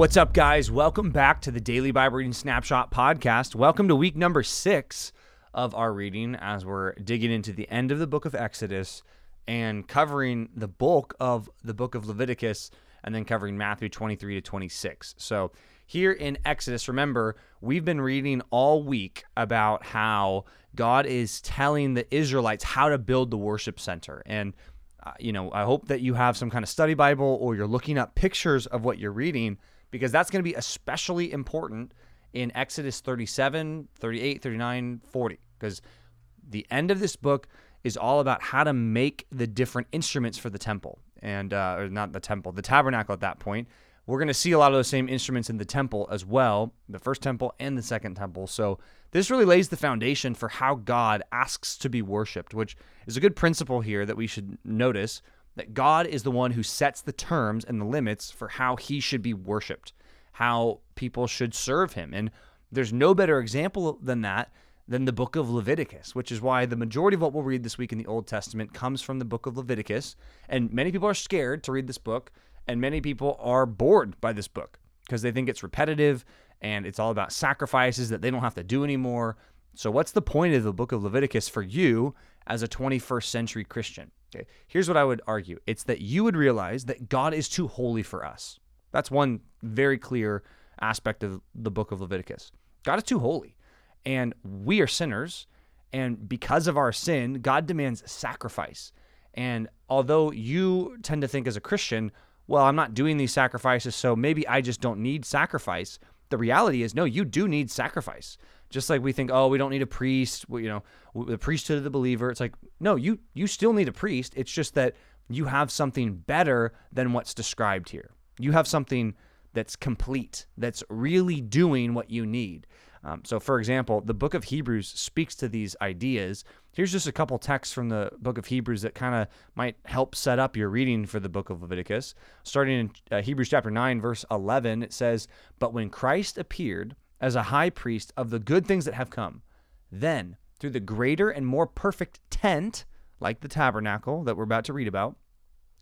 What's up, guys? Welcome back to the Daily Bible Reading Snapshot podcast. Welcome to week number six of our reading as we're digging into the end of the book of Exodus and covering the bulk of the book of Leviticus and then covering Matthew 23 to 26. So, here in Exodus, remember, we've been reading all week about how God is telling the Israelites how to build the worship center. And, uh, you know, I hope that you have some kind of study Bible or you're looking up pictures of what you're reading because that's going to be especially important in Exodus 37, 38, 39, 40. Because the end of this book is all about how to make the different instruments for the temple. And, uh, or not the temple, the tabernacle at that point. We're going to see a lot of those same instruments in the temple as well, the first temple and the second temple. So this really lays the foundation for how God asks to be worshiped, which is a good principle here that we should notice that God is the one who sets the terms and the limits for how he should be worshiped, how people should serve him. And there's no better example than that than the book of Leviticus, which is why the majority of what we'll read this week in the Old Testament comes from the book of Leviticus. And many people are scared to read this book, and many people are bored by this book because they think it's repetitive and it's all about sacrifices that they don't have to do anymore. So, what's the point of the book of Leviticus for you as a 21st century Christian? Okay. Here's what I would argue it's that you would realize that God is too holy for us. That's one very clear aspect of the book of Leviticus. God is too holy, and we are sinners. And because of our sin, God demands sacrifice. And although you tend to think as a Christian, well, I'm not doing these sacrifices, so maybe I just don't need sacrifice. The reality is, no, you do need sacrifice. Just like we think, oh, we don't need a priest, you know, the priesthood of the believer. It's like, no, you you still need a priest. It's just that you have something better than what's described here. You have something that's complete, that's really doing what you need. Um, so, for example, the book of Hebrews speaks to these ideas. Here's just a couple texts from the book of Hebrews that kind of might help set up your reading for the book of Leviticus. Starting in uh, Hebrews chapter 9, verse 11, it says, But when Christ appeared as a high priest of the good things that have come, then through the greater and more perfect tent, like the tabernacle that we're about to read about,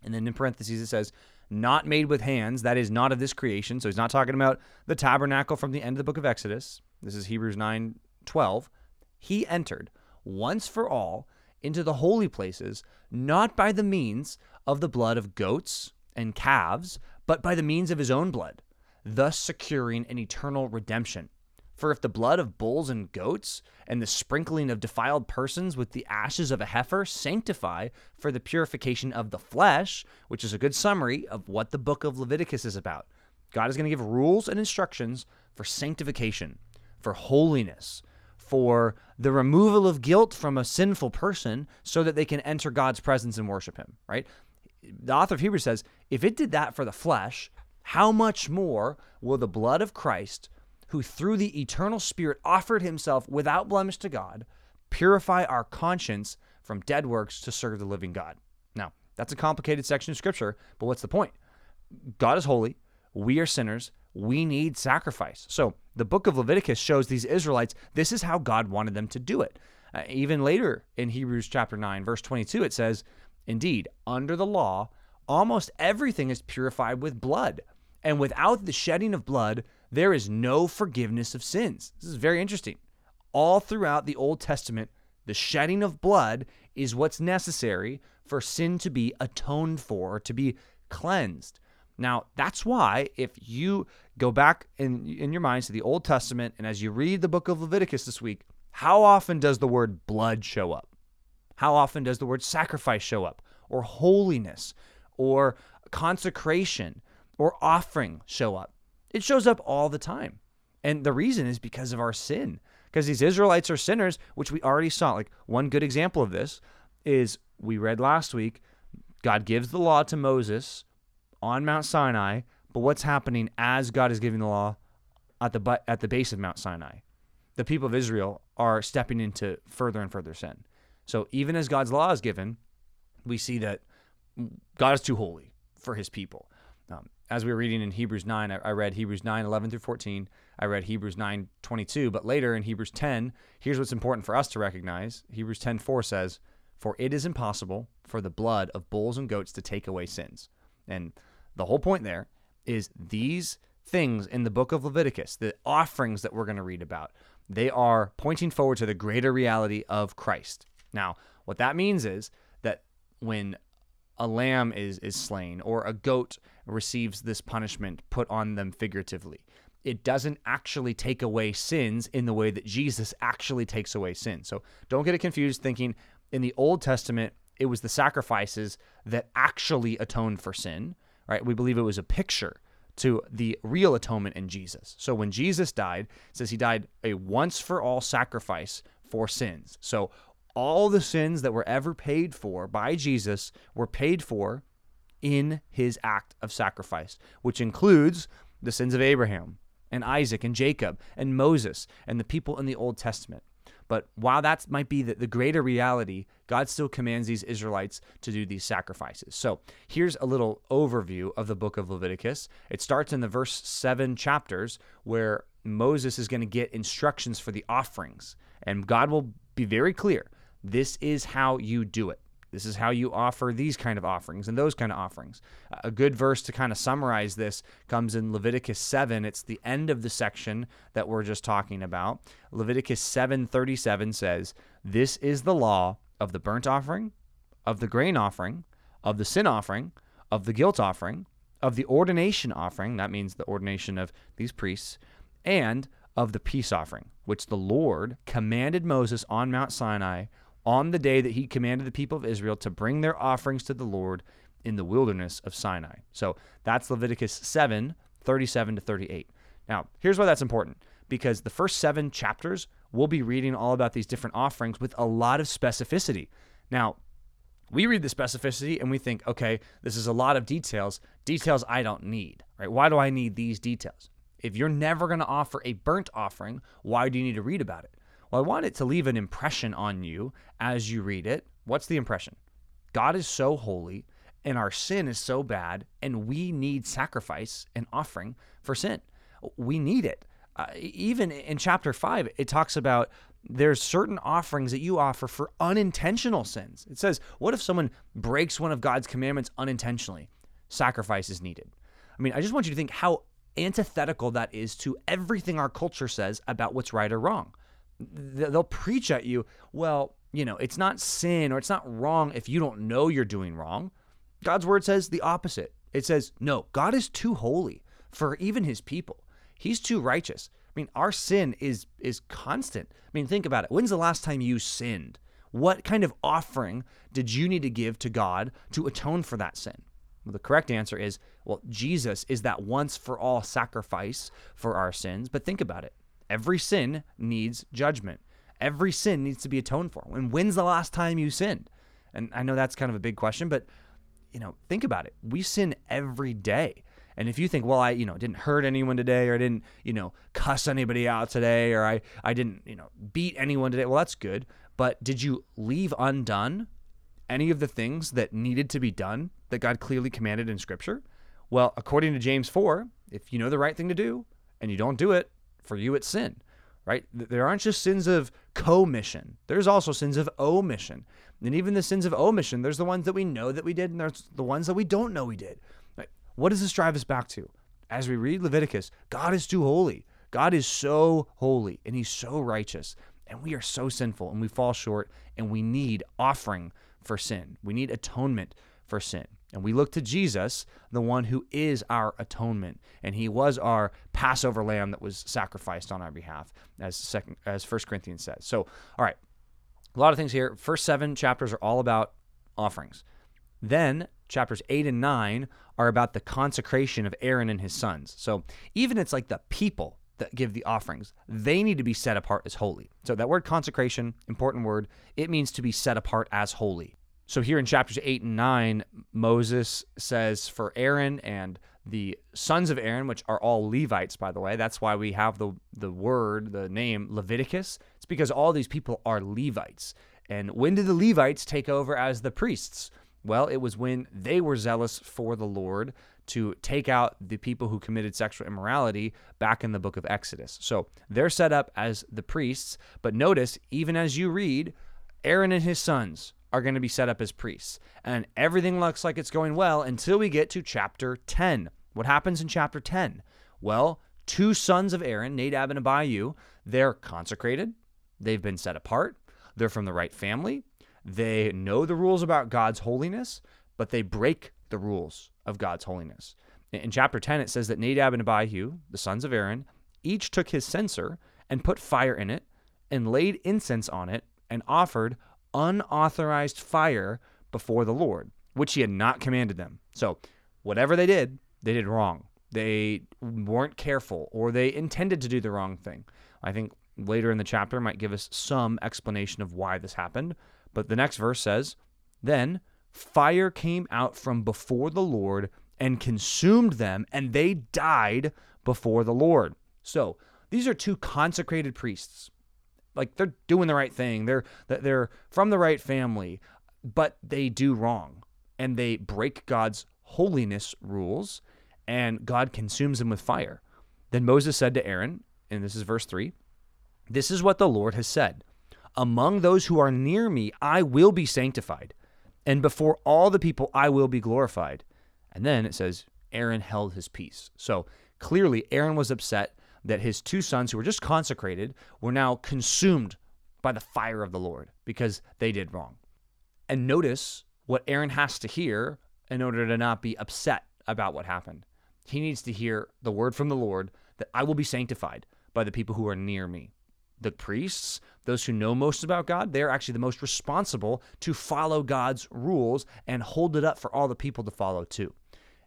and then in parentheses it says, not made with hands, that is not of this creation. So he's not talking about the tabernacle from the end of the book of Exodus. This is Hebrews 9 12. He entered once for all into the holy places, not by the means of the blood of goats and calves, but by the means of his own blood, thus securing an eternal redemption. For if the blood of bulls and goats and the sprinkling of defiled persons with the ashes of a heifer sanctify for the purification of the flesh, which is a good summary of what the book of Leviticus is about, God is going to give rules and instructions for sanctification, for holiness, for the removal of guilt from a sinful person so that they can enter God's presence and worship Him, right? The author of Hebrews says, if it did that for the flesh, how much more will the blood of Christ? who through the eternal Spirit offered himself without blemish to God, purify our conscience from dead works to serve the living God. Now, that's a complicated section of Scripture, but what's the point? God is holy. We are sinners. We need sacrifice. So the book of Leviticus shows these Israelites this is how God wanted them to do it. Uh, even later in Hebrews chapter 9, verse 22, it says, Indeed, under the law, almost everything is purified with blood. And without the shedding of blood, there is no forgiveness of sins. This is very interesting. All throughout the Old Testament, the shedding of blood is what's necessary for sin to be atoned for, to be cleansed. Now, that's why if you go back in, in your minds to the Old Testament and as you read the book of Leviticus this week, how often does the word blood show up? How often does the word sacrifice show up? Or holiness? Or consecration? Or offering show up? It shows up all the time. And the reason is because of our sin. Because these Israelites are sinners, which we already saw. Like one good example of this is we read last week God gives the law to Moses on Mount Sinai, but what's happening as God is giving the law at the at the base of Mount Sinai? The people of Israel are stepping into further and further sin. So even as God's law is given, we see that God is too holy for his people. Um, as we were reading in Hebrews 9, I, I, read Hebrews 9, 11 through 14. I read Hebrews 9, 22. But later in Hebrews 10, here's what's important for us to recognize. Hebrews 10, 4 says, For it is impossible for the blood of bulls and goats to take away sins. And the whole point there is these things in the book of Leviticus, the offerings that we're going to read about, they are pointing forward to the greater reality of Christ. Now, what that means is that when a lamb is is slain or a goat receives this punishment put on them figuratively, it doesn't actually take away sins in the way that Jesus actually takes away sin. So don't get it confused thinking in the Old Testament it was the sacrifices that actually atoned for sin, right? We believe it was a picture to the real atonement in Jesus. So when Jesus died, it says he died a once for all sacrifice for sins. So all the sins that were ever paid for by Jesus were paid for in his act of sacrifice, which includes the sins of Abraham, and Isaac and Jacob and Moses and the people in the Old Testament. But while that might be the, the greater reality, God still commands these Israelites to do these sacrifices. So here's a little overview of the book of Leviticus. It starts in the verse 7 chapters where Moses is going to get instructions for the offerings. And God will be very clear this is how you do it. This is how you offer these kind of offerings and those kind of offerings. A good verse to kind of summarize this comes in Leviticus 7. It's the end of the section that we're just talking about. Leviticus 7:37 says, "This is the law of the burnt offering, of the grain offering, of the sin offering, of the guilt offering, of the ordination offering, that means the ordination of these priests, and of the peace offering, which the Lord commanded Moses on Mount Sinai on the day that he commanded the people of Israel to bring their offerings to the Lord in the wilderness of Sinai. So that's Leviticus 7 37 to 38. Now, here's why that's important because the first seven chapters, we'll be reading all about these different offerings with a lot of specificity. Now, we read the specificity and we think, okay, this is a lot of details, details I don't need, right? Why do I need these details? If you're never going to offer a burnt offering, why do you need to read about it? Well, I want it to leave an impression on you as you read it. What's the impression? God is so holy and our sin is so bad, and we need sacrifice and offering for sin. We need it. Uh, even in chapter 5, it talks about there's certain offerings that you offer for unintentional sins. It says, What if someone breaks one of God's commandments unintentionally? Sacrifice is needed. I mean, I just want you to think how antithetical that is to everything our culture says about what's right or wrong they'll preach at you, well, you know, it's not sin or it's not wrong if you don't know you're doing wrong. God's word says the opposite. It says, no, God is too holy for even his people. He's too righteous. I mean, our sin is is constant. I mean, think about it. When's the last time you sinned? What kind of offering did you need to give to God to atone for that sin? Well, the correct answer is, well, Jesus is that once for all sacrifice for our sins. But think about it. Every sin needs judgment. Every sin needs to be atoned for. And when's the last time you sinned? And I know that's kind of a big question, but you know, think about it. We sin every day. And if you think, well, I, you know, didn't hurt anyone today or I didn't, you know, cuss anybody out today or I I didn't, you know, beat anyone today, well, that's good. But did you leave undone any of the things that needed to be done that God clearly commanded in scripture? Well, according to James 4, if you know the right thing to do and you don't do it, for you, it's sin, right? There aren't just sins of commission, there's also sins of omission. And even the sins of omission, there's the ones that we know that we did, and there's the ones that we don't know we did. Right? What does this drive us back to? As we read Leviticus, God is too holy. God is so holy and he's so righteous. And we are so sinful and we fall short and we need offering for sin. We need atonement for sin. And we look to Jesus, the one who is our atonement, and he was our Passover lamb that was sacrificed on our behalf, as second as First Corinthians says. So, all right, a lot of things here. First seven chapters are all about offerings. Then chapters eight and nine are about the consecration of Aaron and his sons. So even it's like the people that give the offerings, they need to be set apart as holy. So that word consecration, important word, it means to be set apart as holy. So here in chapters 8 and 9, Moses says for Aaron and the sons of Aaron, which are all Levites, by the way, that's why we have the, the word, the name Leviticus. It's because all these people are Levites. And when did the Levites take over as the priests? Well, it was when they were zealous for the Lord to take out the people who committed sexual immorality back in the book of Exodus. So they're set up as the priests. But notice, even as you read, Aaron and his sons, are going to be set up as priests. And everything looks like it's going well until we get to chapter 10. What happens in chapter 10? Well, two sons of Aaron, Nadab and Abihu, they're consecrated, they've been set apart, they're from the right family, they know the rules about God's holiness, but they break the rules of God's holiness. In chapter 10, it says that Nadab and Abihu, the sons of Aaron, each took his censer and put fire in it and laid incense on it and offered unauthorized fire before the Lord, which he had not commanded them. So, whatever they did, they did wrong. They weren't careful or they intended to do the wrong thing. I think later in the chapter might give us some explanation of why this happened. But the next verse says, Then fire came out from before the Lord and consumed them, and they died before the Lord. So these are two consecrated priests. Like they're doing the right thing. They're they're from the right family, but they do wrong and they break God's holiness rules, and God consumes them with fire. Then Moses said to Aaron, and this is verse 3 This is what the Lord has said Among those who are near me, I will be sanctified, and before all the people, I will be glorified. And then it says, Aaron held his peace. So clearly, Aaron was upset that his two sons, who were just consecrated, were now consumed by the fire of the Lord because they did wrong. And notice what Aaron has to hear in order to not be upset about what happened. He needs to hear the word from the Lord that I will be sanctified by the people who are near me. The priests, those who know most about God, they're actually the most responsible to follow God's rules and hold it up for all the people to follow too.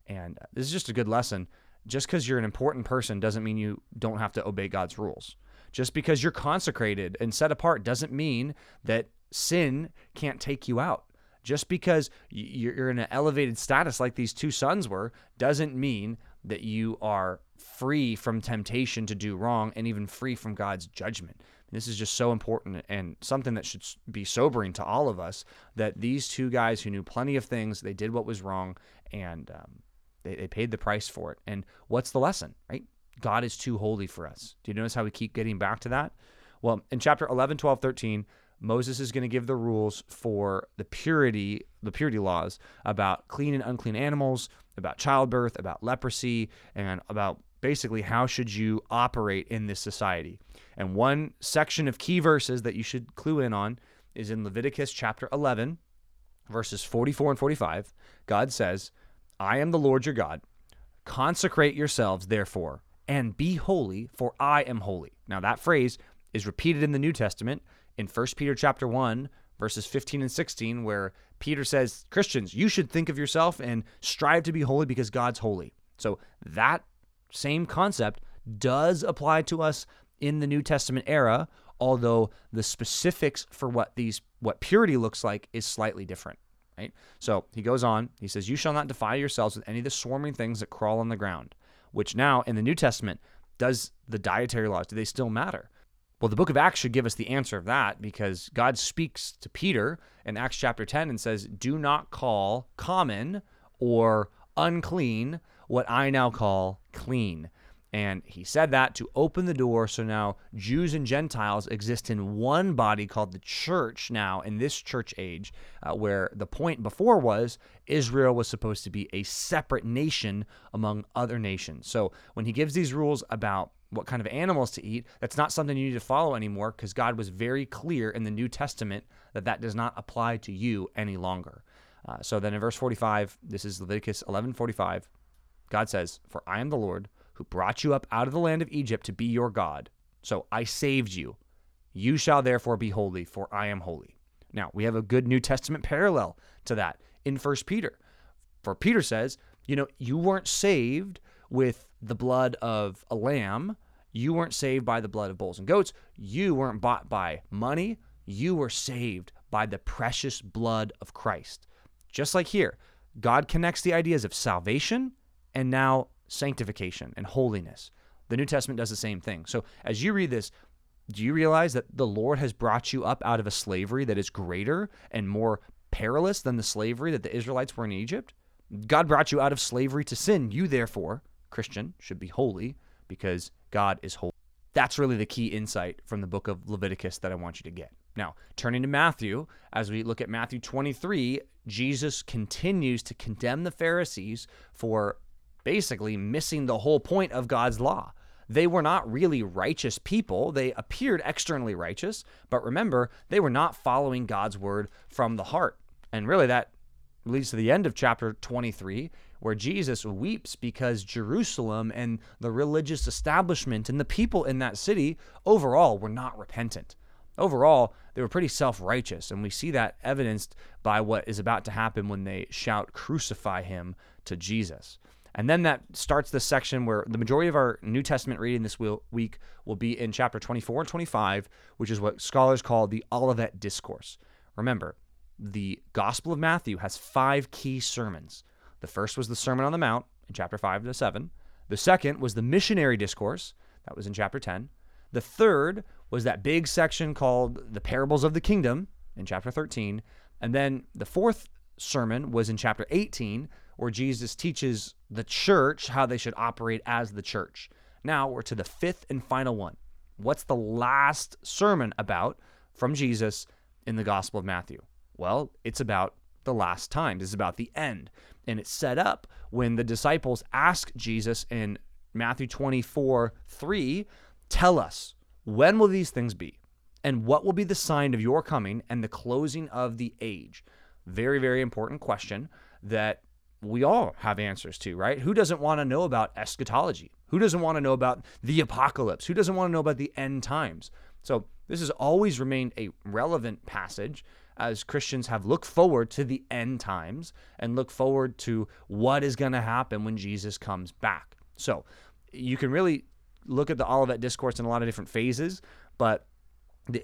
And uh, this is just a good lesson. Just because you're an important person doesn't mean you don't have to obey God's rules. Just because you're consecrated and set apart doesn't mean that sin can't take you out. Just because you're in an elevated status like these two sons were doesn't mean that you are free from temptation to do wrong and even free from God's judgment. This is just so important and something that should be sobering to all of us that these two guys who knew plenty of things, they did what was wrong and um, they, they paid the price for it. And what's the lesson, right? God is too holy for us. Do you notice how we keep getting back to that? Well, in chapter 11, 12, 13, Moses is going to give the rules for the purity, the purity laws about clean and unclean animals, about childbirth, about leprosy, and about basically how should you operate in this society. And one section of key verses that you should clue in on is in Leviticus chapter 11, verses 44 and 45. God says, I am the Lord your God. Consecrate yourselves, therefore, and be holy, for I am holy. Now, that phrase is repeated in the New Testament in 1 Peter chapter 1 verses 15 and 16 where Peter says, "Christians, you should think of yourself and strive to be holy because God's holy." So that same concept does apply to us in the New Testament era, although the specifics for what these what purity looks like is slightly different. Right? So he goes on, he says, You shall not defile yourselves with any of the swarming things that crawl on the ground, which now in the New Testament, does the dietary laws, do they still matter? Well, the book of Acts should give us the answer of that because God speaks to Peter in Acts chapter 10 and says, Do not call common or unclean what I now call clean. And he said that to open the door so now Jews and Gentiles exist in one body called the church now in this church age, uh, where the point before was Israel was supposed to be a separate nation among other nations. So when he gives these rules about what kind of animals to eat. That's not something you need to follow anymore because God was very clear in the New Testament that that does not apply to you any longer. Uh, so then in verse 45, this is Leviticus 11:45. God says, "For I am the Lord who brought you up out of the land of Egypt to be your God. So I saved you. You shall therefore be holy, for I am holy." Now, we have a good New Testament parallel to that in 1 Peter. For Peter says, you know, you weren't saved with the blood of a lamb. You weren't saved by the blood of bulls and goats. You weren't bought by money. You were saved by the precious blood of Christ. Just like here, God connects the ideas of salvation and now sanctification and holiness. The New Testament does the same thing. So as you read this, do you realize that the Lord has brought you up out of a slavery that is greater and more perilous than the slavery that the Israelites were in Egypt? God brought you out of slavery to sin. You, therefore, Christian, should be holy because God is holy. That's really the key insight from the book of Leviticus that I want you to get. Now, turning to Matthew, as we look at Matthew 23, Jesus continues to condemn the Pharisees for basically missing the whole point of God's law. They were not really righteous people. They appeared externally righteous, but remember, they were not following God's word from the heart. And really, that leads to the end of chapter 23, where Jesus weeps because Jerusalem and the religious establishment and the people in that city overall were not repentant. Overall, they were pretty self righteous, and we see that evidenced by what is about to happen when they shout, Crucify him to Jesus. And then that starts the section where the majority of our New Testament reading this week will be in chapter 24 and 25, which is what scholars call the Olivet Discourse. Remember, the Gospel of Matthew has five key sermons. The first was the Sermon on the Mount in chapter 5 to 7. The second was the missionary discourse, that was in chapter 10. The third was that big section called the Parables of the Kingdom in chapter 13. And then the fourth sermon was in chapter 18, where Jesus teaches the church how they should operate as the church. Now we're to the fifth and final one. What's the last sermon about from Jesus in the Gospel of Matthew? Well, it's about the last times, it's about the end. And it's set up when the disciples ask Jesus in Matthew 24 3, tell us, when will these things be? And what will be the sign of your coming and the closing of the age? Very, very important question that we all have answers to, right? Who doesn't want to know about eschatology? Who doesn't want to know about the apocalypse? Who doesn't want to know about the end times? So, this has always remained a relevant passage as Christians have looked forward to the end times and look forward to what is going to happen when Jesus comes back. So, you can really look at the Olivet Discourse in a lot of different phases, but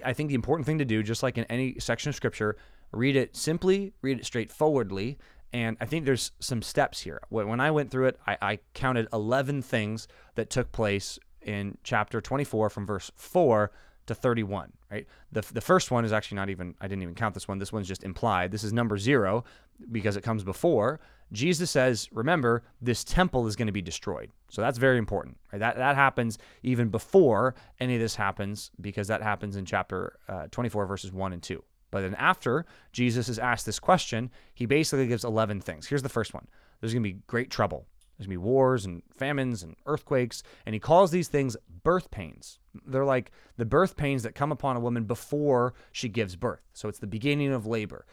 I think the important thing to do, just like in any section of Scripture, read it simply, read it straightforwardly, and I think there's some steps here. When I went through it, I, I, counted 11 things that took place in chapter 24 from verse 4 to 31, right? The, the first one is actually not even, I didn't even count this one. This one's just implied. This is number zero because it comes before. Jesus says, remember, this temple is going to be destroyed. So that's very important. Right? That, that happens even before any of this happens because that happens in chapter uh, 24, verses 1 and 2. But then after Jesus is asked this question, he basically gives 11 things. Here's the first one there's going to be great trouble. There's going to be wars and famines and earthquakes. And he calls these things birth pains. They're like the birth pains that come upon a woman before she gives birth. So it's the beginning of labor.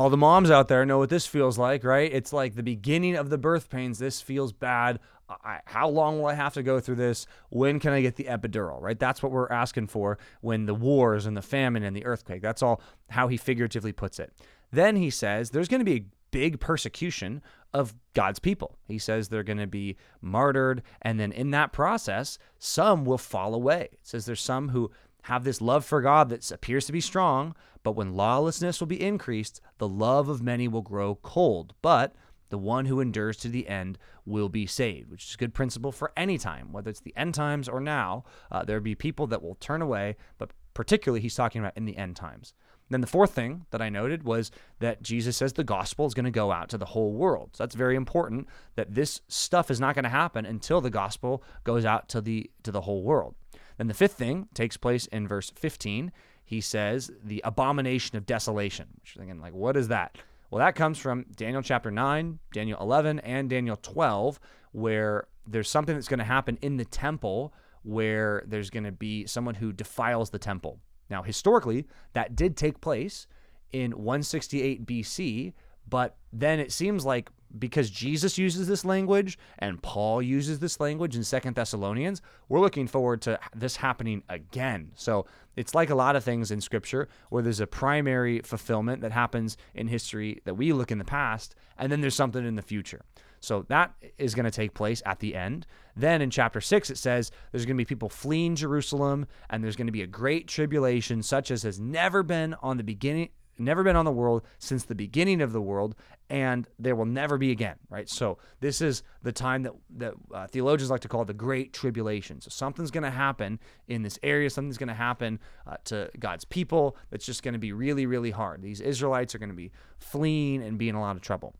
All the moms out there know what this feels like, right? It's like the beginning of the birth pains. This feels bad. I, how long will I have to go through this? When can I get the epidural? Right? That's what we're asking for when the wars and the famine and the earthquake. That's all how he figuratively puts it. Then he says there's going to be a big persecution of God's people. He says they're going to be martyred. And then in that process, some will fall away. It says there's some who have this love for God that appears to be strong, but when lawlessness will be increased, the love of many will grow cold. But the one who endures to the end will be saved, which is a good principle for any time, whether it's the end times or now. Uh, there'll be people that will turn away, but particularly he's talking about in the end times. Then the fourth thing that I noted was that Jesus says the gospel is going to go out to the whole world. So that's very important that this stuff is not going to happen until the gospel goes out to the to the whole world. Then the fifth thing takes place in verse 15. He says the abomination of desolation. Which you're thinking like, what is that? Well, that comes from Daniel chapter 9, Daniel 11, and Daniel 12, where there's something that's going to happen in the temple where there's going to be someone who defiles the temple. Now, historically, that did take place in 168 BC, but then it seems like because Jesus uses this language and Paul uses this language in Second Thessalonians, we're looking forward to this happening again. So it's like a lot of things in Scripture where there's a primary fulfillment that happens in history that we look in the past, and then there's something in the future. So that is going to take place at the end. Then in chapter 6, it says there's going to be people fleeing Jerusalem, and there's going to be a great tribulation, such as has never been on the beginning never been on the world since the beginning of the world, and there will never be again, right? So this is the time that that uh, theologians like to call the Great Tribulation. So something's going to happen in this area. Something's going to happen uh, to God's people that's just going to be really, really hard. These Israelites are going to be fleeing and be in a lot of trouble.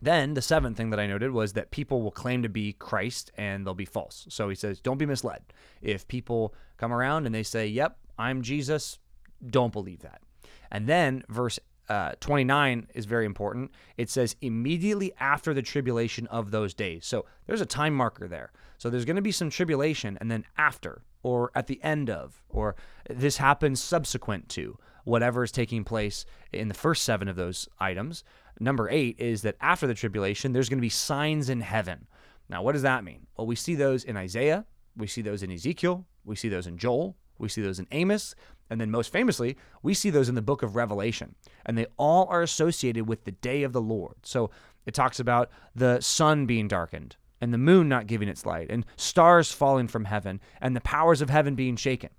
Then the seventh thing that I noted was that people will claim to be Christ and they'll be false. So he says, don't be misled. If people come around and they say, "Yep, I'm Jesus," don't believe that. And then verse uh, 29 is very important. It says immediately after the tribulation of those days. So there's a time marker there. So there's going to be some tribulation and then after or at the end of, or this happens subsequent to whatever is taking place in the first seven of those items. Number eight is that after the tribulation, there's going to be signs in heaven. Now, what does that mean? Well, we see those in Isaiah, we see those in Ezekiel, we see those in Joel, we see those in Amos, and then most famously, we see those in the book of Revelation. And they all are associated with the day of the Lord. So it talks about the sun being darkened, and the moon not giving its light, and stars falling from heaven, and the powers of heaven being shaken.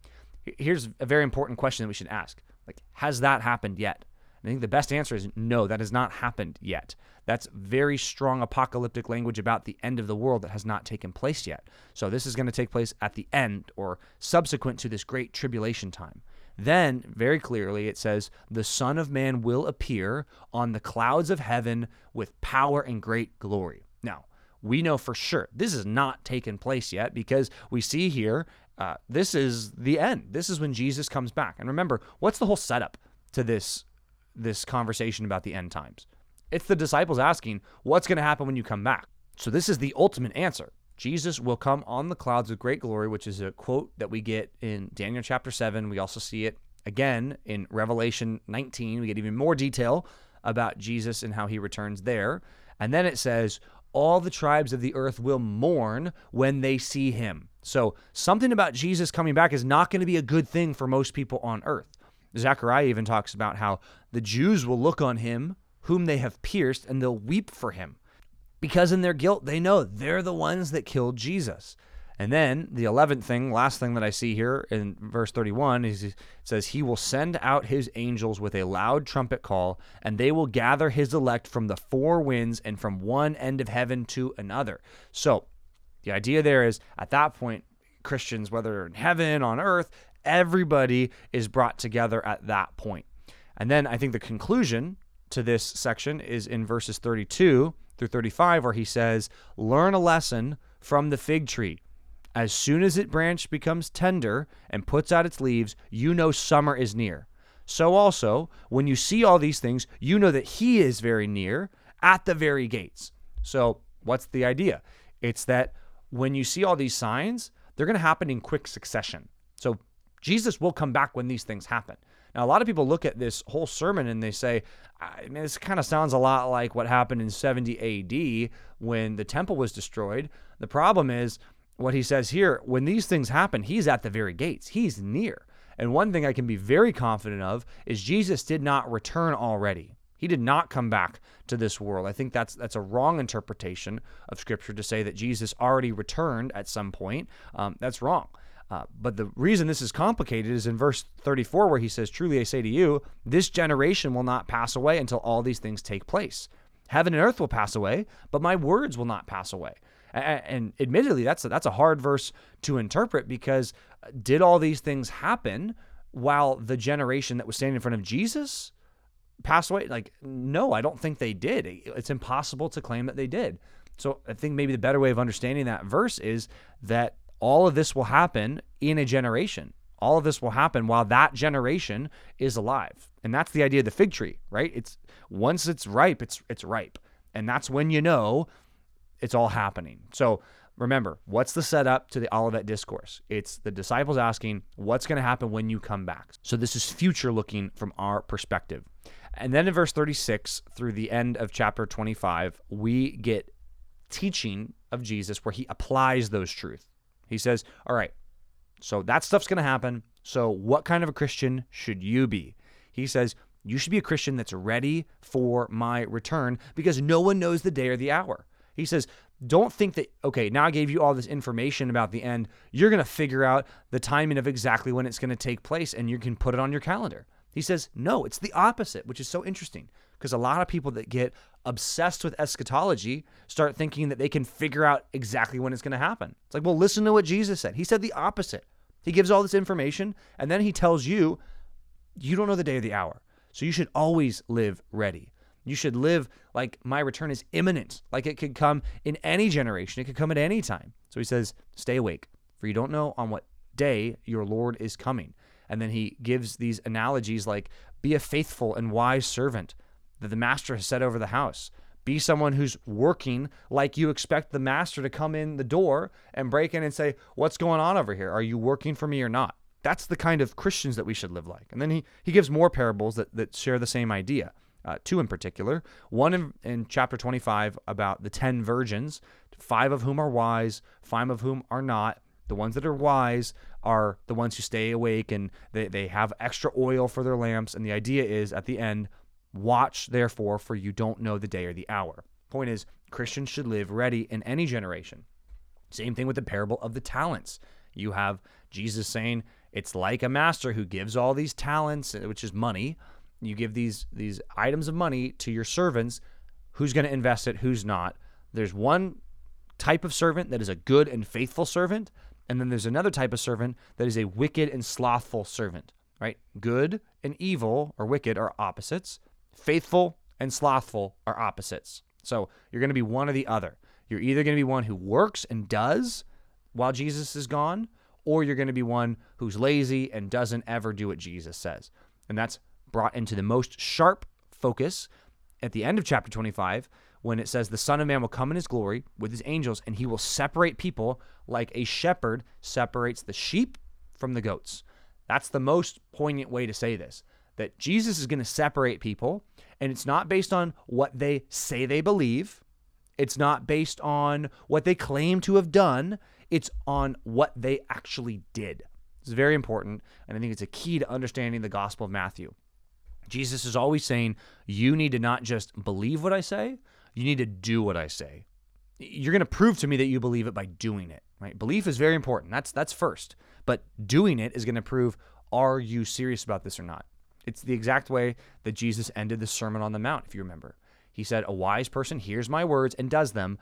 Here's a very important question that we should ask. Like, has that happened yet? I think the best answer is no, that has not happened yet. That's very strong apocalyptic language about the end of the world that has not taken place yet. So this is going to take place at the end or subsequent to this great tribulation time. Then, very clearly, it says, The Son of Man will appear on the clouds of heaven with power and great glory. Now, we know for sure this has not taken place yet because we see here uh, this is the end. This is when Jesus comes back. And remember, what's the whole setup to this this conversation about the end times. It's the disciples asking, What's going to happen when you come back? So, this is the ultimate answer. Jesus will come on the clouds with great glory, which is a quote that we get in Daniel chapter 7. We also see it again in Revelation 19. We get even more detail about Jesus and how he returns there. And then it says, All the tribes of the earth will mourn when they see him. So, something about Jesus coming back is not going to be a good thing for most people on earth. Zechariah even talks about how the Jews will look on him whom they have pierced and they'll weep for him because in their guilt they know they're the ones that killed Jesus. And then the 11th thing, last thing that I see here in verse 31 is it says, He will send out his angels with a loud trumpet call, and they will gather his elect from the four winds and from one end of heaven to another. So the idea there is at that point, Christians, whether in heaven, on earth, everybody is brought together at that point. And then I think the conclusion to this section is in verses 32 through 35, where he says, Learn a lesson from the fig tree. As soon as its branch becomes tender and puts out its leaves, you know summer is near. So also, when you see all these things, you know that he is very near at the very gates. So, what's the idea? It's that when you see all these signs, they're going to happen in quick succession. So, Jesus will come back when these things happen. Now, a lot of people look at this whole sermon and they say, I mean, this kind of sounds a lot like what happened in 70 AD when the temple was destroyed. The problem is what he says here when these things happen, he's at the very gates, he's near. And one thing I can be very confident of is Jesus did not return already. He did not come back to this world. I think that's that's a wrong interpretation of Scripture to say that Jesus already returned at some point. Um, that's wrong. Uh, but the reason this is complicated is in verse 34, where he says, Truly I say to you, this generation will not pass away until all these things take place. Heaven and earth will pass away, but my words will not pass away. And, admittedly, that's a, that's a hard verse to interpret because uh, did all these things happen while the generation that was standing in front of Jesus passed away? Like, no, I don't think they did. It's impossible to claim that they did. So I think maybe the better way of understanding that verse is that all of this will happen in a generation. All of this will happen while that generation is alive. And that's the idea of the fig tree, right? It's once it's ripe, it's it's ripe. And that's when you know it's all happening. So remember, what's the setup to the Olivet discourse? It's the disciples asking, what's going to happen when you come back? So this is future looking from our perspective. And then in verse 36 through the end of chapter 25, we get teaching of Jesus where he applies those truths. He says, All right, so that stuff's going to happen. So, what kind of a Christian should you be? He says, You should be a Christian that's ready for my return because no one knows the day or the hour. He says, Don't think that, okay, now I gave you all this information about the end. You're going to figure out the timing of exactly when it's going to take place and you can put it on your calendar. He says, No, it's the opposite, which is so interesting because a lot of people that get obsessed with eschatology start thinking that they can figure out exactly when it's going to happen. It's like, well, listen to what Jesus said. He said the opposite. He gives all this information and then he tells you, you don't know the day or the hour. So you should always live ready. You should live like my return is imminent, like it could come in any generation, it could come at any time. So he says, stay awake, for you don't know on what day your Lord is coming. And then he gives these analogies like be a faithful and wise servant that the master has set over the house. Be someone who's working like you expect the master to come in the door and break in and say, What's going on over here? Are you working for me or not? That's the kind of Christians that we should live like. And then he, he gives more parables that, that share the same idea. Uh, two in particular. One in, in chapter 25 about the 10 virgins, five of whom are wise, five of whom are not. The ones that are wise are the ones who stay awake and they, they have extra oil for their lamps. And the idea is at the end, Watch, therefore, for you don't know the day or the hour. Point is, Christians should live ready in any generation. Same thing with the parable of the talents. You have Jesus saying, it's like a master who gives all these talents, which is money. You give these these items of money to your servants. Who's going to invest it? Who's not? There's one type of servant that is a good and faithful servant, and then there's another type of servant that is a wicked and slothful servant. Right? Good and evil or wicked are opposites. Faithful and slothful are opposites. So you're going to be one or the other. You're either going to be one who works and does while Jesus is gone, or you're going to be one who's lazy and doesn't ever do what Jesus says. And that's brought into the most sharp focus at the end of chapter 25 when it says, The Son of Man will come in his glory with his angels, and he will separate people like a shepherd separates the sheep from the goats. That's the most poignant way to say this that Jesus is going to separate people, and it's not based on what they say they believe. It's not based on what they claim to have done. It's on what they actually did. It's very important, and I think it's a key to understanding the Gospel of Matthew. Jesus is always saying, You need to not just believe what I say, you need to do what I say. You're going to prove to me that you believe it by doing it, right? Belief is very important. That's that's first. But doing it is going to prove are you serious about this or not? It's the exact way that Jesus ended the Sermon on the Mount, if you remember. He said, A wise person hears my words and does them.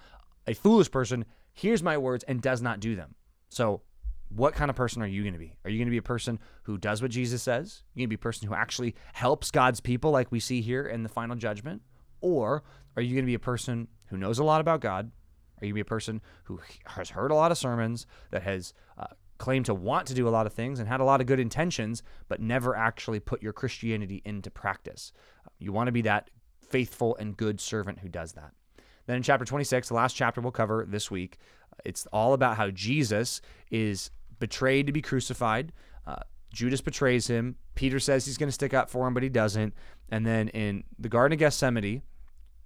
A foolish person hears my words and does not do them. So, what kind of person are you going to be? Are you going to be a person who does what Jesus says? Are you going to be a person who actually helps God's people, like we see here in the final judgment? Or are you going to be a person who knows a lot about God? Are you going to be a person who has heard a lot of sermons, that has uh, claimed to want to do a lot of things and had a lot of good intentions, but never actually put your Christianity into practice. You want to be that faithful and good servant who does that. Then in chapter 26, the last chapter we'll cover this week, it's all about how Jesus is betrayed to be crucified. Uh, Judas betrays him. Peter says he's going to stick up for him, but he doesn't. And then in the Garden of Gethsemane,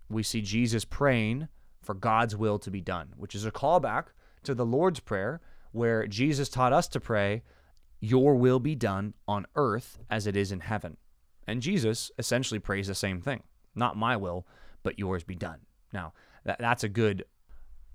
we see Jesus praying for God's will to be done, which is a callback to the Lord's Prayer where Jesus taught us to pray, Your will be done on earth as it is in heaven. And Jesus essentially prays the same thing not my will, but yours be done. Now, that, that's a good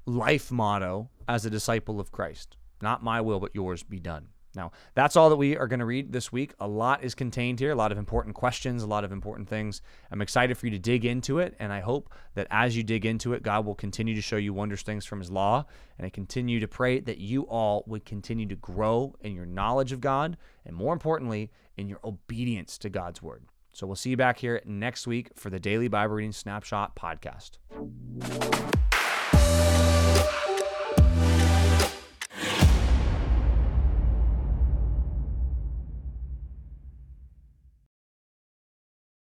life motto as a disciple of Christ. Not my will, but yours be done. Now, that's all that we are going to read this week. A lot is contained here, a lot of important questions, a lot of important things. I'm excited for you to dig into it, and I hope that as you dig into it, God will continue to show you wondrous things from His law. And I continue to pray that you all would continue to grow in your knowledge of God, and more importantly, in your obedience to God's word. So we'll see you back here next week for the Daily Bible Reading Snapshot podcast.